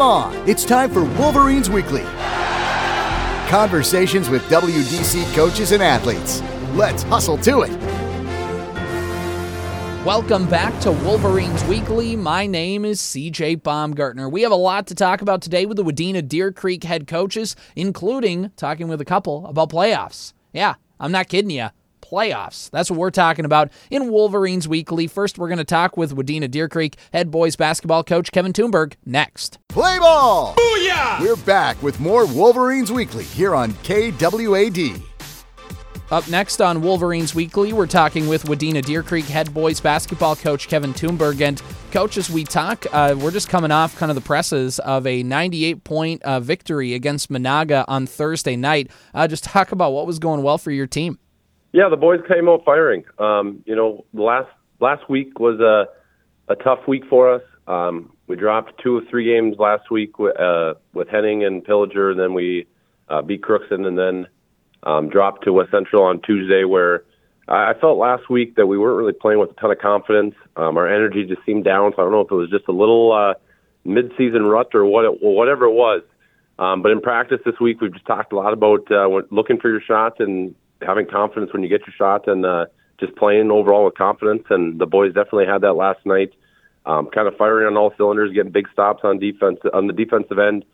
Game on! It's time for Wolverines Weekly. Conversations with WDC coaches and athletes. Let's hustle to it. Welcome back to Wolverines Weekly. My name is CJ Baumgartner. We have a lot to talk about today with the Wadena Deer Creek head coaches, including talking with a couple about playoffs. Yeah, I'm not kidding you playoffs. That's what we're talking about in Wolverines Weekly. First, we're going to talk with Wadena Deer Creek head boys basketball coach Kevin Tumberg next. Play ball! Booyah! We're back with more Wolverines Weekly here on KWAD. Up next on Wolverines Weekly, we're talking with Wadena Deer Creek head boys basketball coach Kevin Tumberg. And coach, as we talk, uh, we're just coming off kind of the presses of a 98 point uh, victory against Menahga on Thursday night. Uh, just talk about what was going well for your team. Yeah, the boys came out firing. Um, you know, last last week was a a tough week for us. Um, we dropped two or three games last week with, uh, with Henning and Pillager, and then we uh, beat Crookston, and then um, dropped to West Central on Tuesday, where I felt last week that we weren't really playing with a ton of confidence. Um, our energy just seemed down, so I don't know if it was just a little uh, mid-season rut or what, it, whatever it was. Um, but in practice this week, we've just talked a lot about uh, looking for your shots and having confidence when you get your shot and uh, just playing overall with confidence. And the boys definitely had that last night. Um, kind of firing on all cylinders, getting big stops on defense on the defensive end,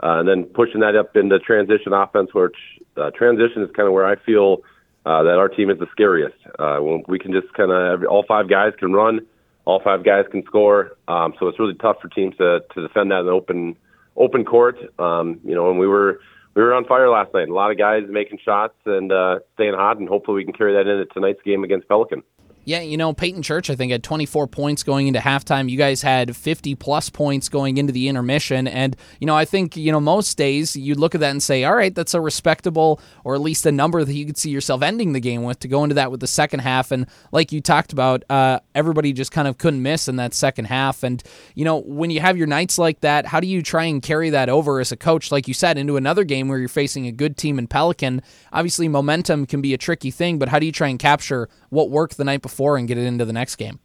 uh, and then pushing that up into transition offense, which uh, transition is kind of where I feel uh, that our team is the scariest. Uh, we can just kind of all five guys can run, all five guys can score. Um, so it's really tough for teams to to defend that in open open court. Um, you know, and we were we were on fire last night. A lot of guys making shots and uh, staying hot, and hopefully we can carry that into tonight's game against Pelican. Yeah, you know, Peyton Church, I think, had 24 points going into halftime. You guys had 50 plus points going into the intermission. And, you know, I think, you know, most days you'd look at that and say, all right, that's a respectable or at least a number that you could see yourself ending the game with to go into that with the second half. And like you talked about, uh, everybody just kind of couldn't miss in that second half. And, you know, when you have your nights like that, how do you try and carry that over as a coach, like you said, into another game where you're facing a good team in Pelican? Obviously, momentum can be a tricky thing, but how do you try and capture what worked the night before and get it into the next game.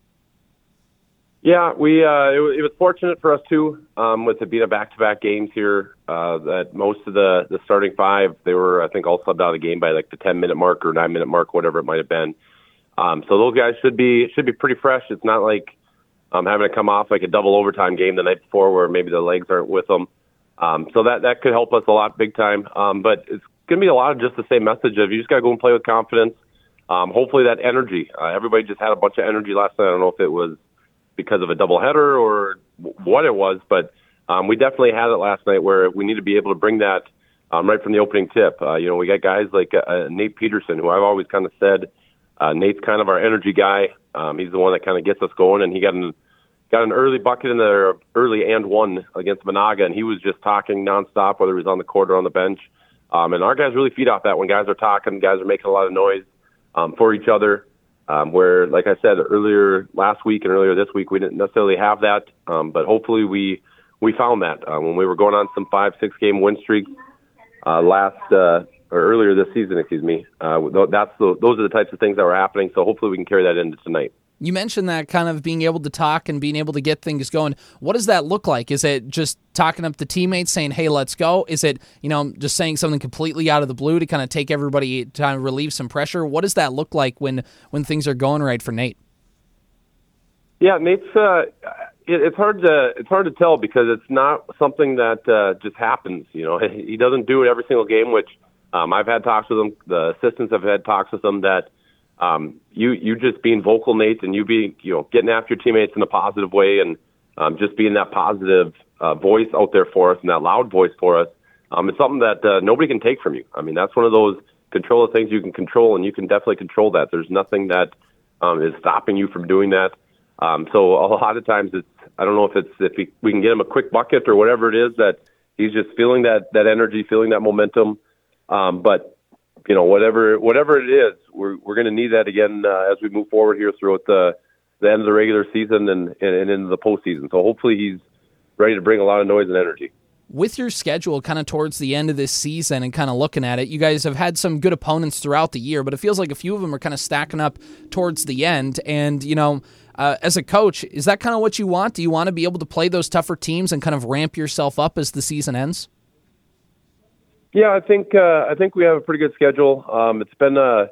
Yeah, we uh, it, it was fortunate for us too um, with the beat of back-to-back games here. Uh, that most of the the starting five they were I think all subbed out of the game by like the 10 minute mark or nine minute mark, whatever it might have been. Um, so those guys should be should be pretty fresh. It's not like um, having to come off like a double overtime game the night before where maybe the legs aren't with them. Um, so that that could help us a lot, big time. Um, but it's going to be a lot of just the same message of you just got to go and play with confidence um, hopefully that energy. Uh, everybody just had a bunch of energy last night. I don't know if it was because of a doubleheader or what it was, but um, we definitely had it last night where we need to be able to bring that um, right from the opening tip. Uh, you know, we got guys like uh, uh Nate Peterson, who I've always kind of said uh, Nate's kind of our energy guy. Um, he's the one that kind of gets us going, and he got an got an early bucket in there, early and one against Menahga, and he was just talking nonstop, whether he was on the court or on the bench. Um, and our guys really feed off that when guys are talking, guys are making a lot of noise um, for each other. Um, where, like I said earlier last week and earlier this week, we didn't necessarily have that, um, but hopefully we we found that uh, when we were going on some five, six game win streaks uh, last uh, or earlier this season. Excuse me. Uh, that's the, those are the types of things that were happening. So hopefully we can carry that into tonight. You mentioned that kind of being able to talk and being able to get things going. What does that look like? Is it just talking up to teammates saying, "Hey, let's go"? Is it you know just saying something completely out of the blue to kind of take everybody to kind of relieve some pressure? What does that look like when when things are going right for Nate? Yeah, Nate's. Uh, it, it's hard to it's hard to tell because it's not something that uh, just happens. You know, he doesn't do it every single game. Which um, I've had talks with him. The assistants have had talks with him that um, you you just being vocal, Nate, and you being you know getting after your teammates in a positive way, and um, just being that positive uh, voice out there for us and that loud voice for us. Um, it's something that uh, nobody can take from you. I mean, that's one of those control of things you can control, and you can definitely control that. There's nothing that um, is stopping you from doing that. Um, so a lot of times it's I don't know if it's if we, we can get him a quick bucket or whatever it is that he's just feeling that that energy, feeling that momentum. Um, but you know, whatever whatever it is, we're we're going to need that again uh, as we move forward here throughout the the end of the regular season and and, and into the postseason. So hopefully he's ready to bring a lot of noise and energy with your schedule kind of towards the end of this season and kind of looking at it, you guys have had some good opponents throughout the year, but it feels like a few of them are kind of stacking up towards the end. And, you know, Uh, as a coach, is that kind of what you want? Do you want to be able to play those tougher teams and kind of ramp yourself up as the season ends? Yeah, I think uh, I think we have a pretty good schedule. Um, it's been a,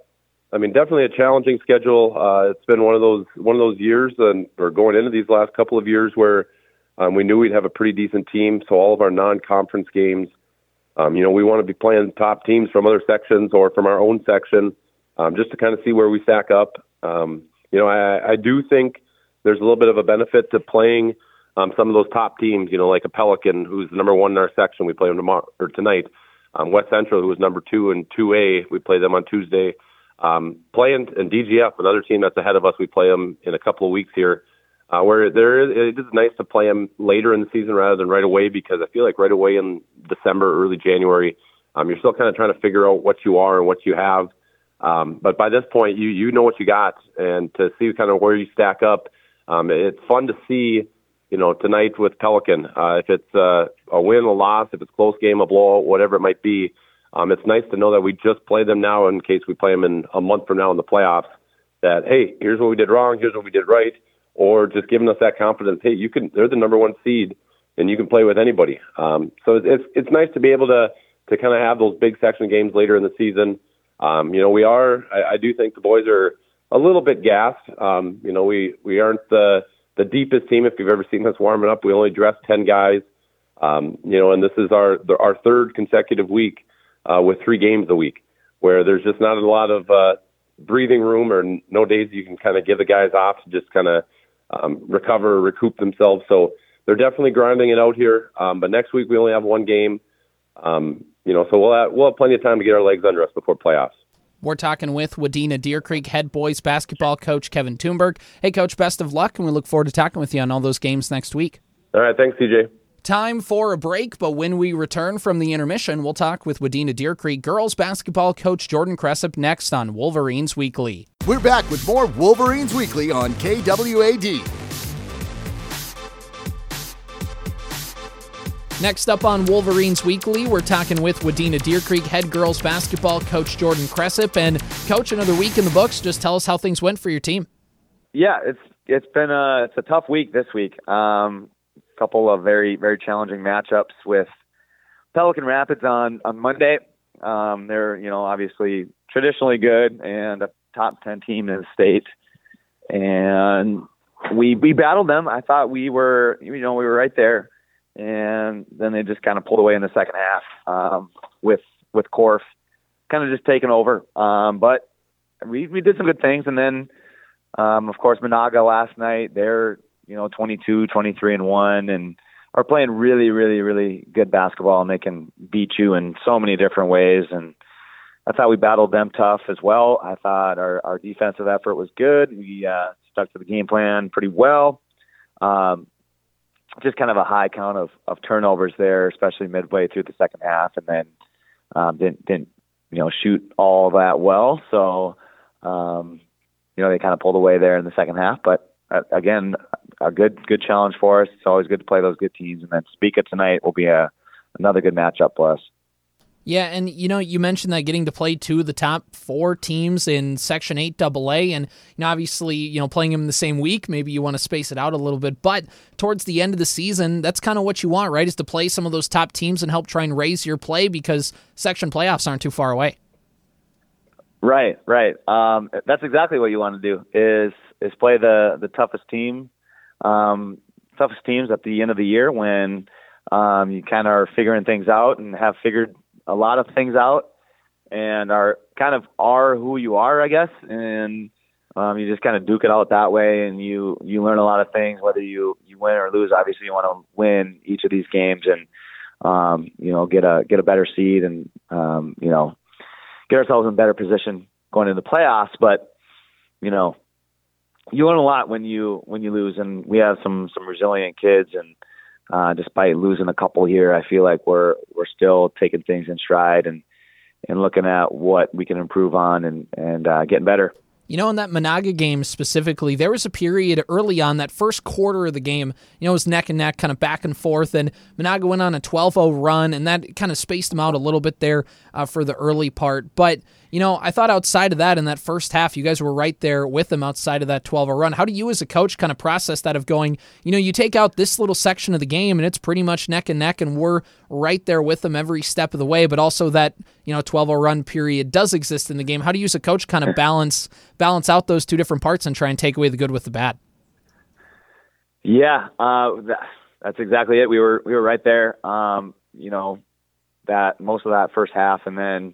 I mean, definitely a challenging schedule. Uh, it's been one of those one of those years, and or going into these last couple of years where um, we knew we'd have a pretty decent team. So all of our non-conference games, um, you know, we want to be playing top teams from other sections or from our own section, um, just to kind of see where we stack up. Um, you know, I, I do think there's a little bit of a benefit to playing um, some of those top teams. You know, like a Pelican, who's the number one in our section. We play them tomorrow or tonight um, West Central, who was number two in 2A, we play them on Tuesday. Um, playing and DGF, another team that's ahead of us, we play them in a couple of weeks here. Uh, where there is, it is nice to play them later in the season rather than right away because I feel like right away in December, early January, um, you're still kind of trying to figure out what you are and what you have. Um, but by this point, you you know what you got, and to see kind of where you stack up, um, it's fun to see you know, tonight with Pelican. Uh, if it's uh, a win, a loss, if it's close game, a blowout, whatever it might be, um, it's nice to know that we just play them now in case we play them in a month from now in the playoffs. That hey, here's what we did wrong, here's what we did right, or just giving us that confidence. Hey, you can. They're the number one seed, and you can play with anybody. Um, so it's, it's nice to be able to to kind of have those big section games later in the season. Um, you know, we are. I, I do think the boys are a little bit gassed. Um, you know, we we aren't the the deepest team if you've ever seen us warming up. We only dress ten guys, um, you know, and this is our our third consecutive week uh, with three games a week, where there's just not a lot of uh, breathing room or no days you can kind of give the guys off to just kind of um, recover, recoup themselves. So they're definitely grinding it out here. Um, but next week we only have one game, um, you know, so we'll have, we'll have plenty of time to get our legs under us before playoffs. We're talking with Wadena Deer Creek head boys basketball coach Kevin Tumberg. Hey, coach, best of luck, and we look forward to talking with you on all those games next week. All right, thanks, CJ. Time for a break, but when we return from the intermission, we'll talk with Wadena Deer Creek girls basketball coach Jordan Cresap next on Wolverines Weekly. We're back with more Wolverines Weekly on KWAD. Next up on Wolverines Weekly, we're talking with Wadena Deer Creek head girls basketball coach Jordan Cresap. And coach, another week in the books. Just tell us how things went for your team. Yeah, it's it's been a it's a tough week this week. Um, a couple of very very challenging matchups with Pelican Rapids on on Monday. Um, they're you know obviously traditionally good and a top ten team in the state, and we we battled them. I thought we were you know we were right there and then they just kind of pulled away in the second half um, with with Korf kind of just taking over. Um, but we we did some good things, and then um, of course Menahga last night they're you know 22, 23 and one, and are playing really really really good basketball, and they can beat you in so many different ways. And I thought we battled them tough as well. I thought our our defensive effort was good. We uh, stuck to the game plan pretty well. Um, just kind of a high count of, of turnovers there, especially midway through the second half, and then um, didn't didn't you know shoot all that well. So um, you know they kind of pulled away there in the second half, but uh, again, a good good challenge for us. It's always good to play those good teams, and then Spica tonight will be a another good matchup for us. Yeah, and you know, you mentioned that getting to play two of the top four teams in Section 8 AA, and you know, obviously, you know, playing them in the same week, maybe you want to space it out a little bit, but towards the end of the season, that's kind of what you want, right? Is to play some of those top teams and help try and raise your play because section playoffs aren't too far away. Right, right. Um, that's exactly what you want to do is is play the the toughest team, um, toughest teams at the end of the year when um, you kind of are figuring things out and have figured a lot of things out and are kind of are who you are, I guess. And um, you just kind of duke it out that way, and you you learn a lot of things. Whether you you win or lose, obviously you want to win each of these games, and um, you know get a get a better seed, and um, you know get ourselves in better position going into the playoffs. But you know you learn a lot when you when you lose, and we have some some resilient kids, and uh, despite losing a couple here, I feel like we're we're still taking things in stride and and looking at what we can improve on and and uh, getting better. You know, in that Menahga game specifically, there was a period early on, that first quarter of the game, you know, it was neck and neck, kind of back and forth, and Menahga went on a 12 0 run, and that kind of spaced them out a little bit there uh, for the early part. But you know, I thought outside of that in that first half, you guys were right there with them outside of that 12 run. How do you as a coach kind of process that of going, you know, you take out this little section of the game and it's pretty much neck and neck and we're right there with them every step of the way, but also that, you know, 12 run period does exist in the game. How do you as a coach kind of balance balance out those two different parts and try and take away the good with the bad? Yeah, uh, that's exactly it. We were we were right there. Um, you know, that most of that first half, and then,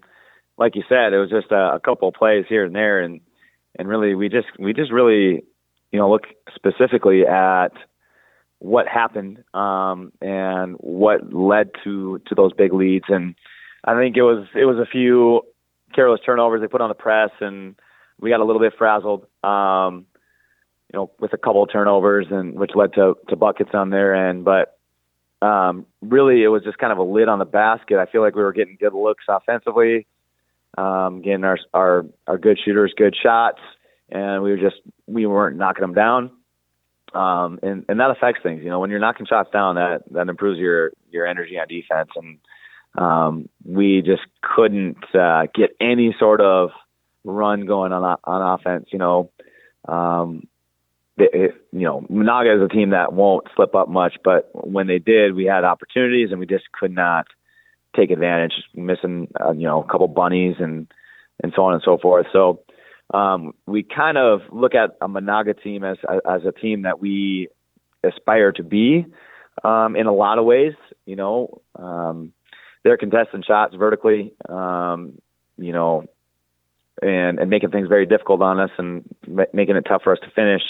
like you said, it was just a, a couple plays here and there, and and really we just we just really, you know, look specifically at what happened um, and what led to to those big leads, and I think it was it was a few careless turnovers they put on the press, and we got a little bit frazzled. Um, you know, with a couple of turnovers and which led to to buckets on their end. But um, really, it was just kind of a lid on the basket. I feel like we were getting good looks offensively, um, getting our our our good shooters good shots, and we were just we weren't knocking them down. Um, and and that affects things. You know, when you're knocking shots down, that that improves your your energy on defense. And um, we just couldn't uh, get any sort of run going on on offense. You know, um, it, you know, Menahga is a team that won't slip up much, but when they did, we had opportunities and we just could not take advantage, missing, uh, you know, a couple bunnies and, and so on and so forth. So, um, we kind of look at a Menahga team as, as a team that we aspire to be, um, in a lot of ways, you know, um, they're contesting shots vertically, um, you know, and, and making things very difficult on us and making it tough for us to finish.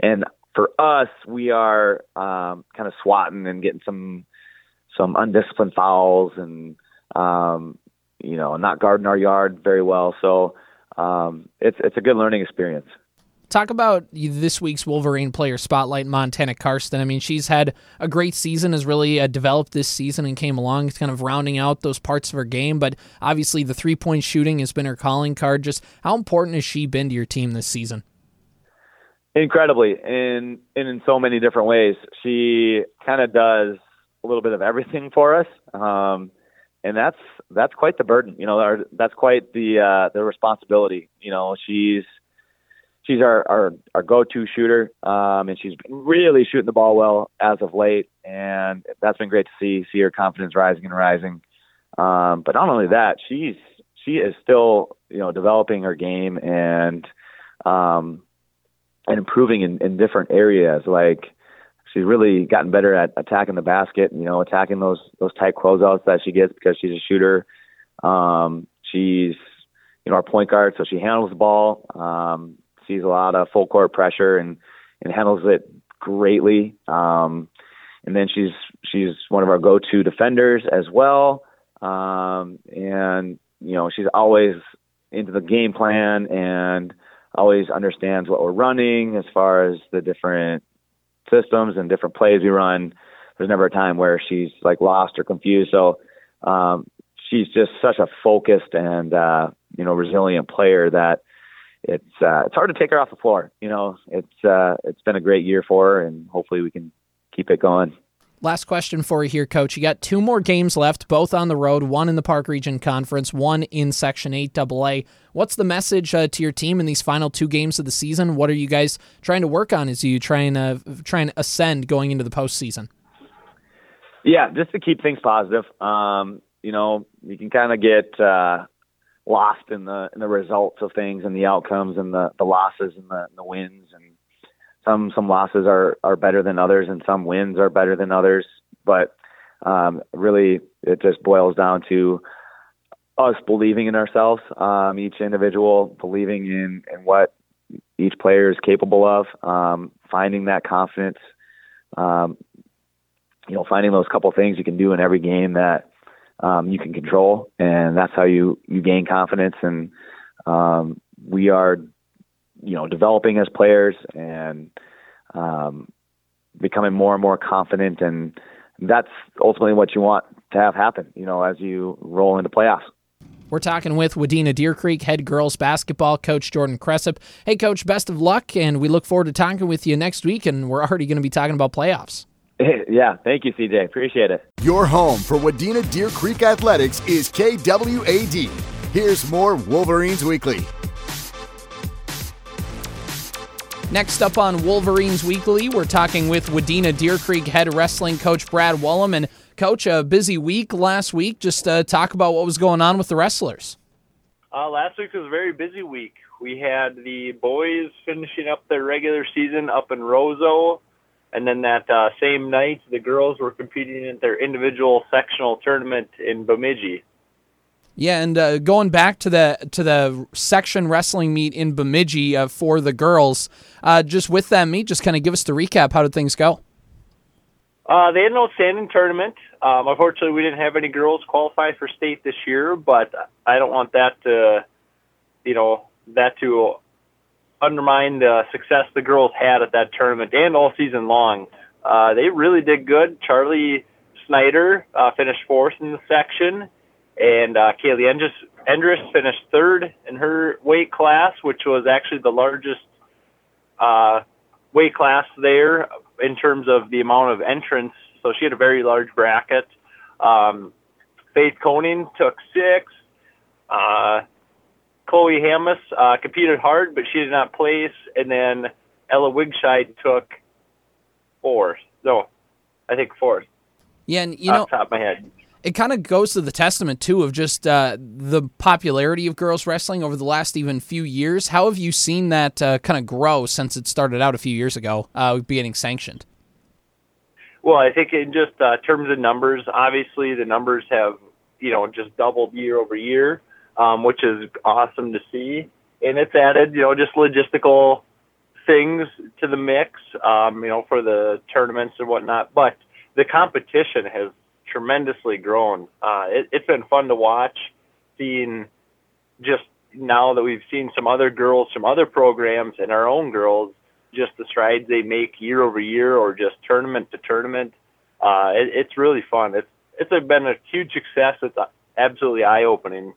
And for us, we are um, kind of swatting and getting some some undisciplined fouls and um, you know not guarding our yard very well. So um, it's it's a good learning experience. Talk about this week's Wolverine player spotlight, Montana Carsten. I mean, she's had a great season, has really uh, developed this season and came along, kind of rounding out those parts of her game. But obviously, the three point shooting has been her calling card. Just how important has she been to your team this season? Incredibly, in and in so many different ways. She kind of does a little bit of everything for us, um, and that's that's quite the burden. You know, our, that's quite the uh, the responsibility. You know, she's she's our our, our go-to shooter, um, and she's really shooting the ball well as of late, and that's been great to see see her confidence rising and rising. Um, but not only that, she's she is still you know developing her game and um, and improving in, in different areas. Like she's really gotten better at attacking the basket, you know, attacking those those tight closeouts that she gets because she's a shooter. Um, she's you know our point guard, so she handles the ball, um, sees a lot of full court pressure and and handles it greatly. Um, and then she's she's one of our go-to defenders as well. Um, and you know she's always into the game plan and always understands what we're running as far as the different systems and different plays we run. There's never a time where she's like lost or confused. So um, she's just such a focused and uh, you know resilient player that it's uh, it's hard to take her off the floor. You know, it's uh, it's been a great year for her, and hopefully we can keep it going. Last question for you here, Coach. You got two more games left, both on the road, one in the Park Region Conference, one in Section 8 AA. What's the message uh, to your team in these final two games of the season? What are you guys trying to work on as you try and, uh, try and ascend going into the postseason? Yeah, just to keep things positive. Um, you know, you can kind of get uh, lost in the in the results of things and the outcomes and the, the losses and the, the wins and some some losses are are better than others, and some wins are better than others. But um, really, it just boils down to us believing in ourselves, um, each individual believing in, in what each player is capable of, um, finding that confidence, um, you know, finding those couple things you can do in every game that um, you can control, and that's how you you gain confidence. And um, we are you know, developing as players and um, becoming more and more confident. And that's ultimately what you want to have happen, you know, as you roll into playoffs. We're talking with Wadena Deer Creek head girls basketball coach Jordan Cresap. Hey, coach, best of luck, and we look forward to talking with you next week. And we're already going to be talking about playoffs. Yeah, thank you, CJ. Appreciate it. Your home for Wadena Deer Creek Athletics is KWAD. Here's more Wolverines Weekly. Next up on Wolverines Weekly, we're talking with Wadena Deer Creek head wrestling coach Brad Wollum. And, coach, a busy week last week. Just uh, talk about what was going on with the wrestlers. Uh, last week was a very busy week. We had the boys finishing up their regular season up in Roseau. And then that uh, same night, the girls were competing in their individual sectional tournament in Bemidji. Yeah, and uh, going back to the to the section wrestling meet in Bemidji uh, for the girls, uh, just with that meet, just kind of give us the recap. How did things go? Uh, they had an outstanding tournament. Um, unfortunately, we didn't have any girls qualify for state this year, but I don't want that to, you know, that to undermine the success the girls had at that tournament and all season long. Uh, they really did good. Charlie Snyder uh, finished fourth in the section and uh, Kaylee Endres, Endres finished third in her weight class, which was actually the largest uh, weight class there in terms of the amount of entrants. So she had a very large bracket. Um, Faith Koning took six. Uh, Chloe Hamas uh, competed hard, but she did not place. And then Ella Wegsheid took fourth. No, I think fourth. Yeah, and you know, off top of my head it kind of goes to the testament too of just uh, the popularity of girls wrestling over the last even few years. How have you seen that uh, kind of grow since it started out a few years ago, uh, getting sanctioned? Well, I think in just uh, terms of numbers, obviously the numbers have you know just doubled year over year, um, which is awesome to see, and it's added you know just logistical things to the mix, um, you know, for the tournaments and whatnot. But the competition has tremendously grown. Uh, it, it's been fun to watch, seeing just now that we've seen some other girls, some other programs, and our own girls, just the strides they make year over year, or just tournament to tournament. Uh, it, it's really fun. It's it's been a huge success. It's absolutely eye opening.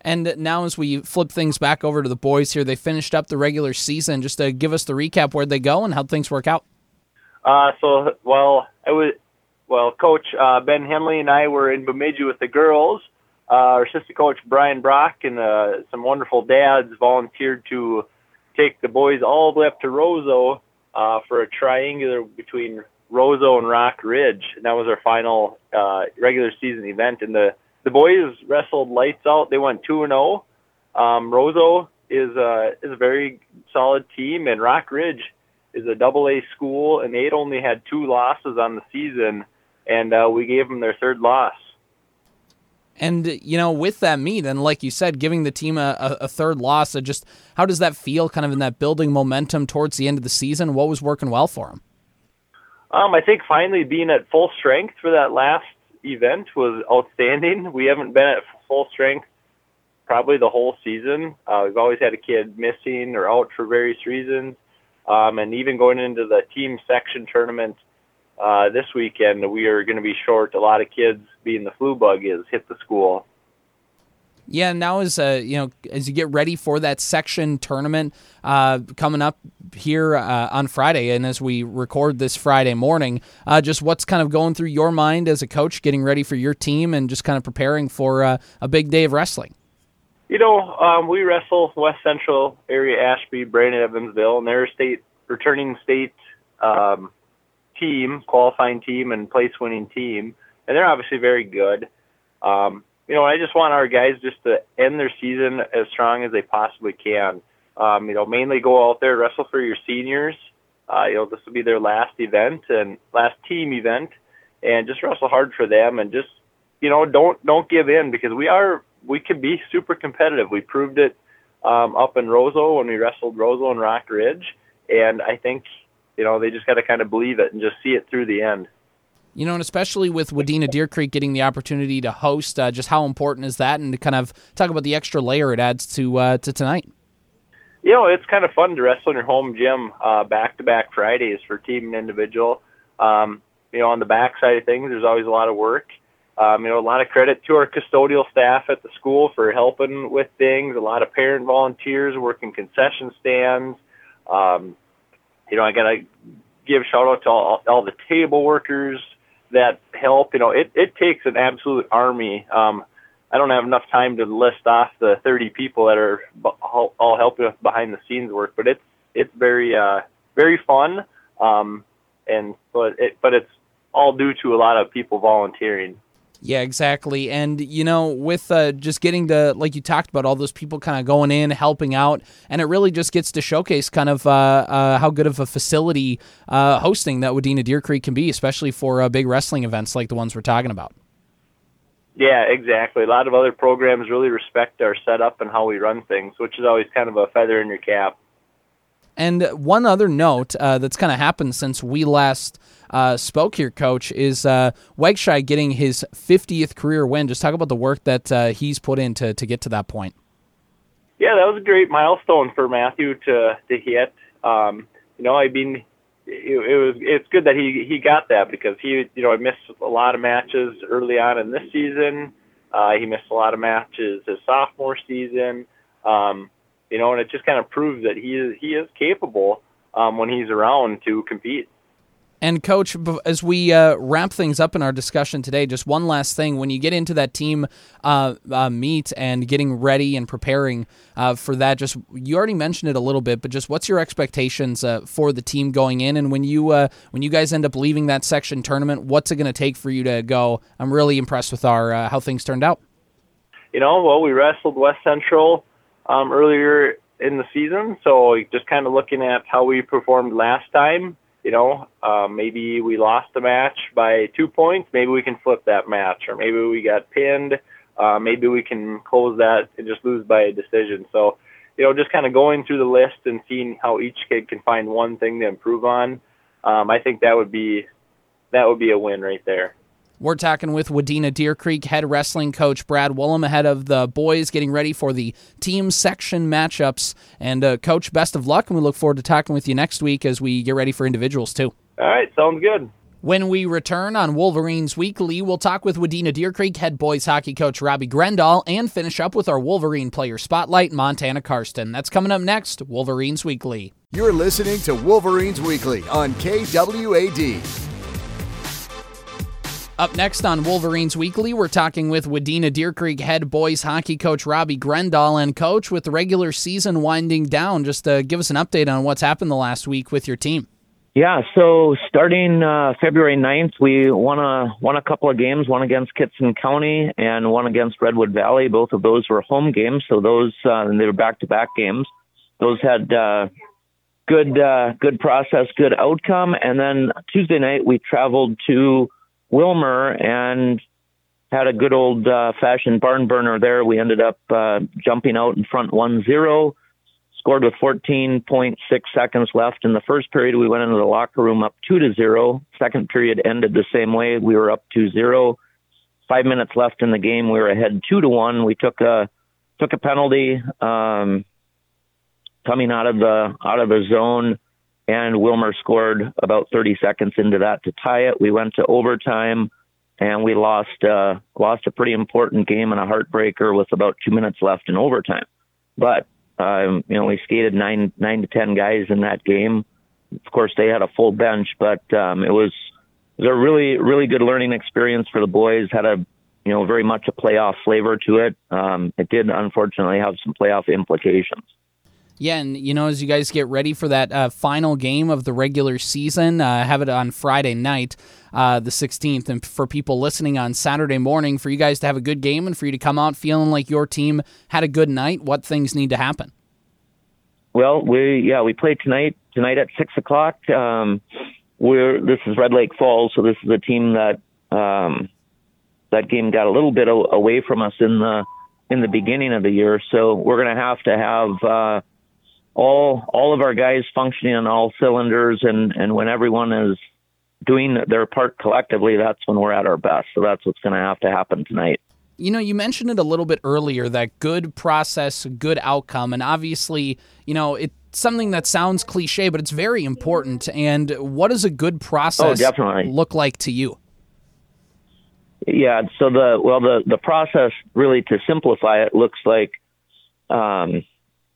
And now, as we flip things back over to the boys here, they finished up the regular season. Just to give us the recap, where'd they go and how'd things work out? Uh, so, well, I was well, Coach uh, Ben Henley and I were in Bemidji with the girls. Uh, our assistant coach Brian Brock and uh, some wonderful dads volunteered to take the boys all the way up to Roseau uh, for a triangular between Roseau and Rock Ridge. And that was our final uh, regular season event. And the the boys wrestled lights out. They went two and zero. Oh. Um, Roseau is a is a very solid team, and Rock Ridge is a double A school, and they only had two losses on the season and uh, we gave them their third loss. And you know, with that meet, and like you said, giving the team a, a, third loss, uh, just how does that feel, kind of in that building momentum towards the end of the season? What was working well for them? Um, I think finally being at full strength for that last event was outstanding. We haven't been at full strength probably the whole season. Uh, we've always had a kid missing or out for various reasons, um, and even going into the team section tournament uh, this weekend we are going to be short. A lot of kids, being the flu bug is, hit the school. Yeah, now as uh, you know, as you get ready for that section tournament uh, coming up here uh, on Friday, and as we record this Friday morning, uh, just what's kind of going through your mind as a coach, getting ready for your team, and just kind of preparing for uh, a big day of wrestling. You know, um, we wrestle West Central area, Ashby, Brandon, Evansville, and they're state returning state um, team, qualifying team, and place winning team, and they're obviously very good. Um, you know, I just want our guys just to end their season as strong as they possibly can. Um, you know, mainly go out there wrestle for your seniors. Uh, you know, this will be their last event and last team event, and just wrestle hard for them, and just you know, don't don't give in because we are we can be super competitive. We proved it um, up in Roseau when we wrestled Roseau and Rock Ridge, and I think you know, they just got to kind of believe it and just see it through the end. You know, and especially with Wadena Deer Creek getting the opportunity to host, uh, just how important is that, and to kind of talk about the extra layer it adds to uh, to tonight. You know, it's kind of fun to wrestle in your home gym back to back Fridays for team and individual. Um, you know, on the back side of things, there's always a lot of work. Um, you know, a lot of credit to our custodial staff at the school for helping with things. A lot of parent volunteers working concession stands. Um, you know, I got to give shout out to all, all the table workers that help. You know, it, it takes an absolute army. Um, I don't have enough time to list off the 30 people that are all, helping us behind the scenes work, but it's it's very uh, very fun, um, and but it but it's all due to a lot of people volunteering. Yeah, exactly. And, you know, with uh, just getting to, like you talked about, all those people kind of going in, helping out, and it really just gets to showcase kind of uh, uh, how good of a facility uh, hosting that Wadena Deer Creek can be, especially for uh, big wrestling events like the ones we're talking about. Yeah, exactly. A lot of other programs really respect our setup and how we run things, which is always kind of a feather in your cap. And one other note uh, that's kind of happened since we last uh, spoke here, Coach, is uh, Wegsheid getting his 50th career win. Just talk about the work that uh, he's put in to, to get to that point. Yeah, that was a great milestone for Matthew to to hit. Um, you know, I mean, it, it was it's good that he he got that because he you know I missed a lot of matches early on in this season. Uh, he missed a lot of matches his sophomore season. Um, you know, and it just kind of proves that he is he is capable um, when he's around to compete. And coach, as we uh, wrap things up in our discussion today, just one last thing: when you get into that team uh, uh, meet and getting ready and preparing uh, for that, just you already mentioned it a little bit, but just what's your expectations uh, for the team going in? And when you uh, when you guys end up leaving that section tournament, what's it going to take for you to go? I'm really impressed with our how things turned out. You know, well, we wrestled West Central um, earlier in the season, so just kind of looking at how we performed last time you know, uh, maybe we lost the match by two points. Maybe we can flip that match, or maybe we got pinned. Uh, maybe we can close that and just lose by a decision. So, you know, just kind of going through the list and seeing how each kid can find one thing to improve on. Um, I think that would be that would be a win right there. We're talking with Wadena Deer Creek head wrestling coach Brad Wollum ahead of the boys getting ready for the team section matchups. And uh, coach, best of luck, and we look forward to talking with you next week as we get ready for individuals too. All right, sounds good. When we return on Wolverines Weekly, we'll talk with Wadena Deer Creek head boys hockey coach Robbie Grendahl and finish up with our Wolverine player spotlight, Montana Carsten. That's coming up next, Wolverines Weekly. You're listening to Wolverines Weekly on KWAD. Up next on Wolverines Weekly, we're talking with Wadena Deer Creek head boys hockey coach Robbie Grendahl. And, coach, with the regular season winding down, just uh, give us an update on what's happened the last week with your team. Yeah, so starting uh, February 9th, we won a won a couple of games, one against Kittson County and one against Redwood Valley. Both of those were home games, so those uh, they were back to back games. Those had uh, good uh, good process, good outcome. And then Tuesday night we traveled to Willmar and had a good old uh, fashioned barn burner there. We ended up uh, jumping out in front 1 0, scored with 14.6 seconds left. In the first period, we went into the locker room up 2 to 0. Second period ended the same way. We were up 2 0. Five minutes left in the game. We were ahead 2 to 1. We took a took a penalty um, coming out of the out of the zone and Willmar scored about 30 seconds into that to tie it. We went to overtime, and we lost uh, lost a pretty important game and a heartbreaker with about two minutes left in overtime. But um, you know, we skated nine nine to ten guys in that game. Of course, they had a full bench, but um, it was it was a really really good learning experience for the boys. Had a you know very much a playoff flavor to it. Um, it did unfortunately have some playoff implications. Yeah, and you know, as you guys get ready for that uh, final game of the regular season, uh, have it on Friday night, uh, the 16th, and for people listening on Saturday morning, for you guys to have a good game and for you to come out feeling like your team had a good night, what things need to happen? Well, we yeah we play tonight tonight at six o'clock. Um, we're this is Red Lake Falls, so this is a team that um, that game got a little bit away from us in the in the beginning of the year. So we're going to have to have uh, all all of our guys functioning on all cylinders and and when everyone is doing their part collectively that's when we're at our best. So that's what's going to have to happen tonight. You know you mentioned it a little bit earlier that good process good outcome and obviously you know it's something that sounds cliche but it's very important. And what does a good process oh, definitely. look like to you? Yeah so the well the the process really to simplify it looks like um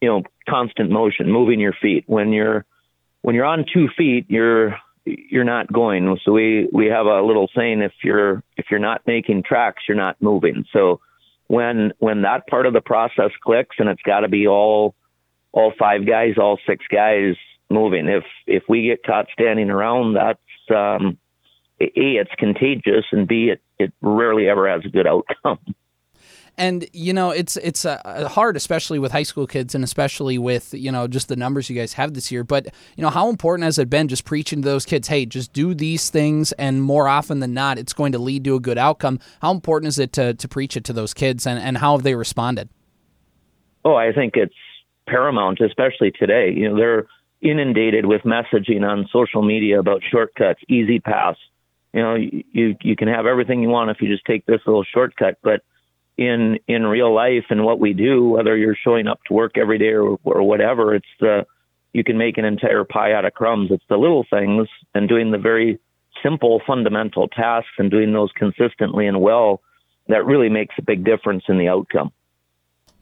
you know constant motion, moving your feet. When you're when you're on two feet, you're you're not going. So we we have a little saying: if you're if you're not making tracks, you're not moving. So when when that part of the process clicks, and it's got to be all all five guys, all six guys moving. If if we get caught standing around, that's um, a it's contagious, and b it it rarely ever has a good outcome. And you know, it's it's uh, hard, especially with high school kids, and especially with you know just the numbers you guys have this year. But you know, how important has it been just preaching to those kids, hey, just do these things, and more often than not, it's going to lead to a good outcome. How important is it to to preach it to those kids, and and how have they responded? Oh, I think it's paramount, especially today. You know, they're inundated with messaging on social media about shortcuts, E-ZPass. You know, you you can have everything you want if you just take this little shortcut, but in in real life and what we do, whether you're showing up to work every day or, or whatever, it's the you can make an entire pie out of crumbs. It's the little things and doing the very simple fundamental tasks and doing those consistently and well that really makes a big difference in the outcome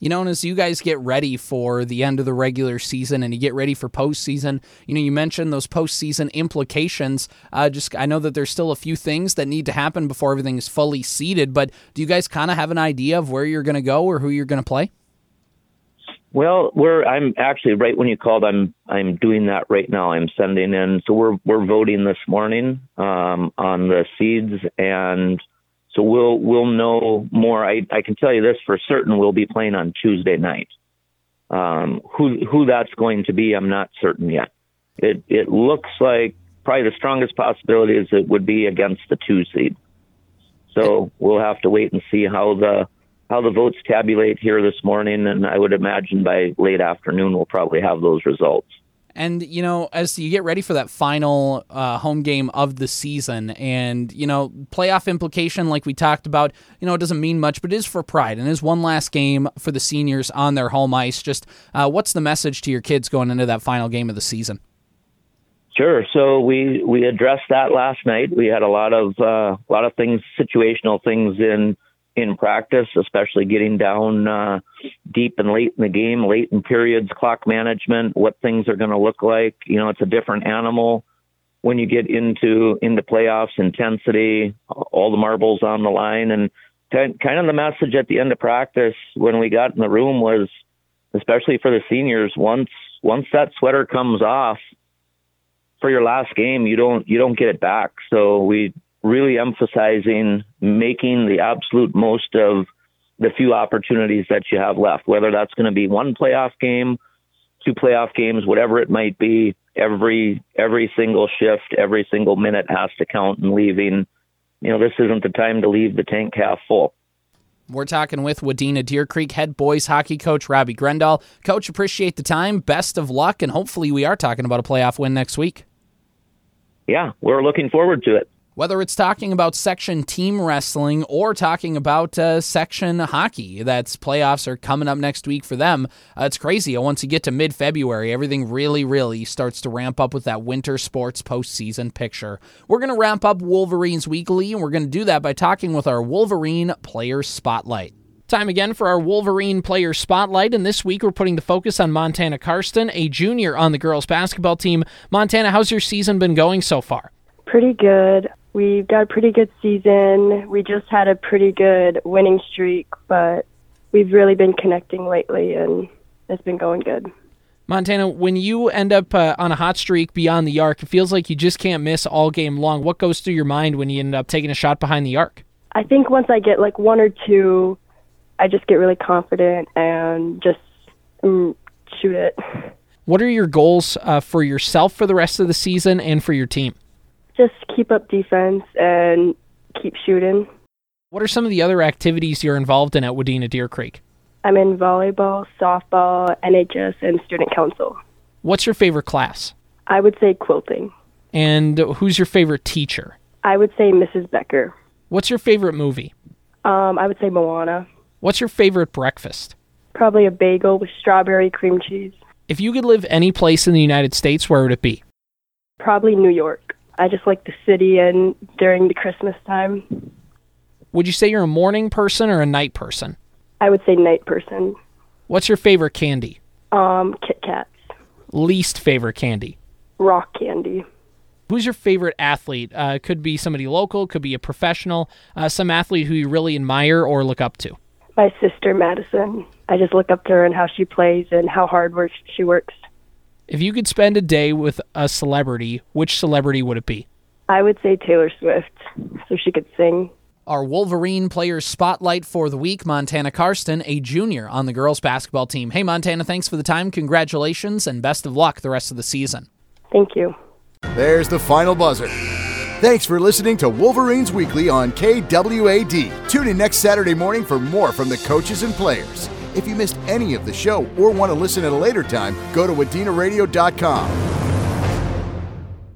you know, and as you guys get ready for the end of the regular season and you get ready for postseason, you know, you mentioned those postseason implications. Uh, just I know that there's still a few things that need to happen before everything is fully seated, but do you guys kind of have an idea of where you're going to go or who you're going to play? Well, we're I'm actually right when you called. I'm I'm doing that right now. I'm sending in. So we're we're voting this morning um, on the seeds and so we'll we'll know more. I, I can tell you this for certain: we'll be playing on Tuesday night. Um, who who that's going to be, I'm not certain yet. It it looks like probably the strongest possibility is it would be against the two seed. So we'll have to wait and see how the how the votes tabulate here this morning, and I would imagine by late afternoon we'll probably have those results. And, you know, as you get ready for that final uh, home game of the season, and, you know, playoff implication, like we talked about, you know, it doesn't mean much, but it is for pride and is one last game for the seniors on their home ice. Just uh, what's the message to your kids going into that final game of the season? Sure. So we we addressed that last night. We had a lot of uh, a lot of things, situational things in in practice, especially getting down uh, deep and late in the game, late in periods, clock management, what things are going to look like. You know, it's a different animal when you get into into playoffs, intensity, all the marbles on the line, and kind of the message at the end of practice when we got in the room was, especially for the seniors, once once that sweater comes off for your last game, you don't you don't get it back. So we really emphasizing making the absolute most of the few opportunities that you have left, whether that's going to be one playoff game, two playoff games, whatever it might be. Every every single shift, every single minute has to count. And leaving, you know, this isn't the time to leave the tank half full. We're talking with Wadena Deer Creek head boys hockey coach Robbie Grendahl. Coach, appreciate the time. Best of luck, and hopefully we are talking about a playoff win next week. Yeah, we're looking forward to it. Whether it's talking about section team wrestling or talking about uh, section hockey, that's playoffs are coming up next week for them. Uh, it's crazy. Once you get to mid February, everything really, really starts to ramp up with that winter sports postseason picture. We're going to ramp up Wolverines Weekly, and we're going to do that by talking with our Wolverine Player Spotlight. Time again for our Wolverine Player Spotlight, and this week we're putting the focus on Montana Carsten, a junior on the girls basketball team. Montana, how's your season been going so far? Pretty good. We've got a pretty good season. We just had a pretty good winning streak, but we've really been connecting lately, and it's been going good. Montana, when you end up uh, on a hot streak beyond the arc, it feels like you just can't miss all game long. What goes through your mind when you end up taking a shot behind the arc? I think once I get like one or two, I just get really confident and just um, shoot it. What are your goals uh, for yourself for the rest of the season and for your team? Just keep up defense and keep shooting. What are some of the other activities you're involved in at Wadena Deer Creek? I'm in volleyball, softball, NHS, and student council. What's your favorite class? I would say quilting. And who's your favorite teacher? I would say Mrs. Becker. What's your favorite movie? Um, I would say Moana. What's your favorite breakfast? Probably a bagel with strawberry cream cheese. If you could live any place in the United States, where would it be? Probably New York. I just like the city and during the Christmas time. Would you say you're a morning person or a night person? I would say night person. What's your favorite candy? Um, Kit Kats. Least favorite candy? Rock candy. Who's your favorite athlete? Uh, could be somebody local, could be a professional, uh, some athlete who you really admire or look up to. My sister Madison. I just look up to her and how she plays and how hard work she works. If you could spend a day with a celebrity, which celebrity would it be? I would say Taylor Swift, so she could sing. Our Wolverine players spotlight for the week, Montana Carsten, a junior on the girls basketball team. Hey, Montana, thanks for the time. Congratulations and best of luck the rest of the season. Thank you. There's the final buzzer. Thanks for listening to Wolverines Weekly on KWAD. Tune in next Saturday morning for more from the coaches and players. If you missed any of the show or want to listen at a later time, go to wadinaradio.com.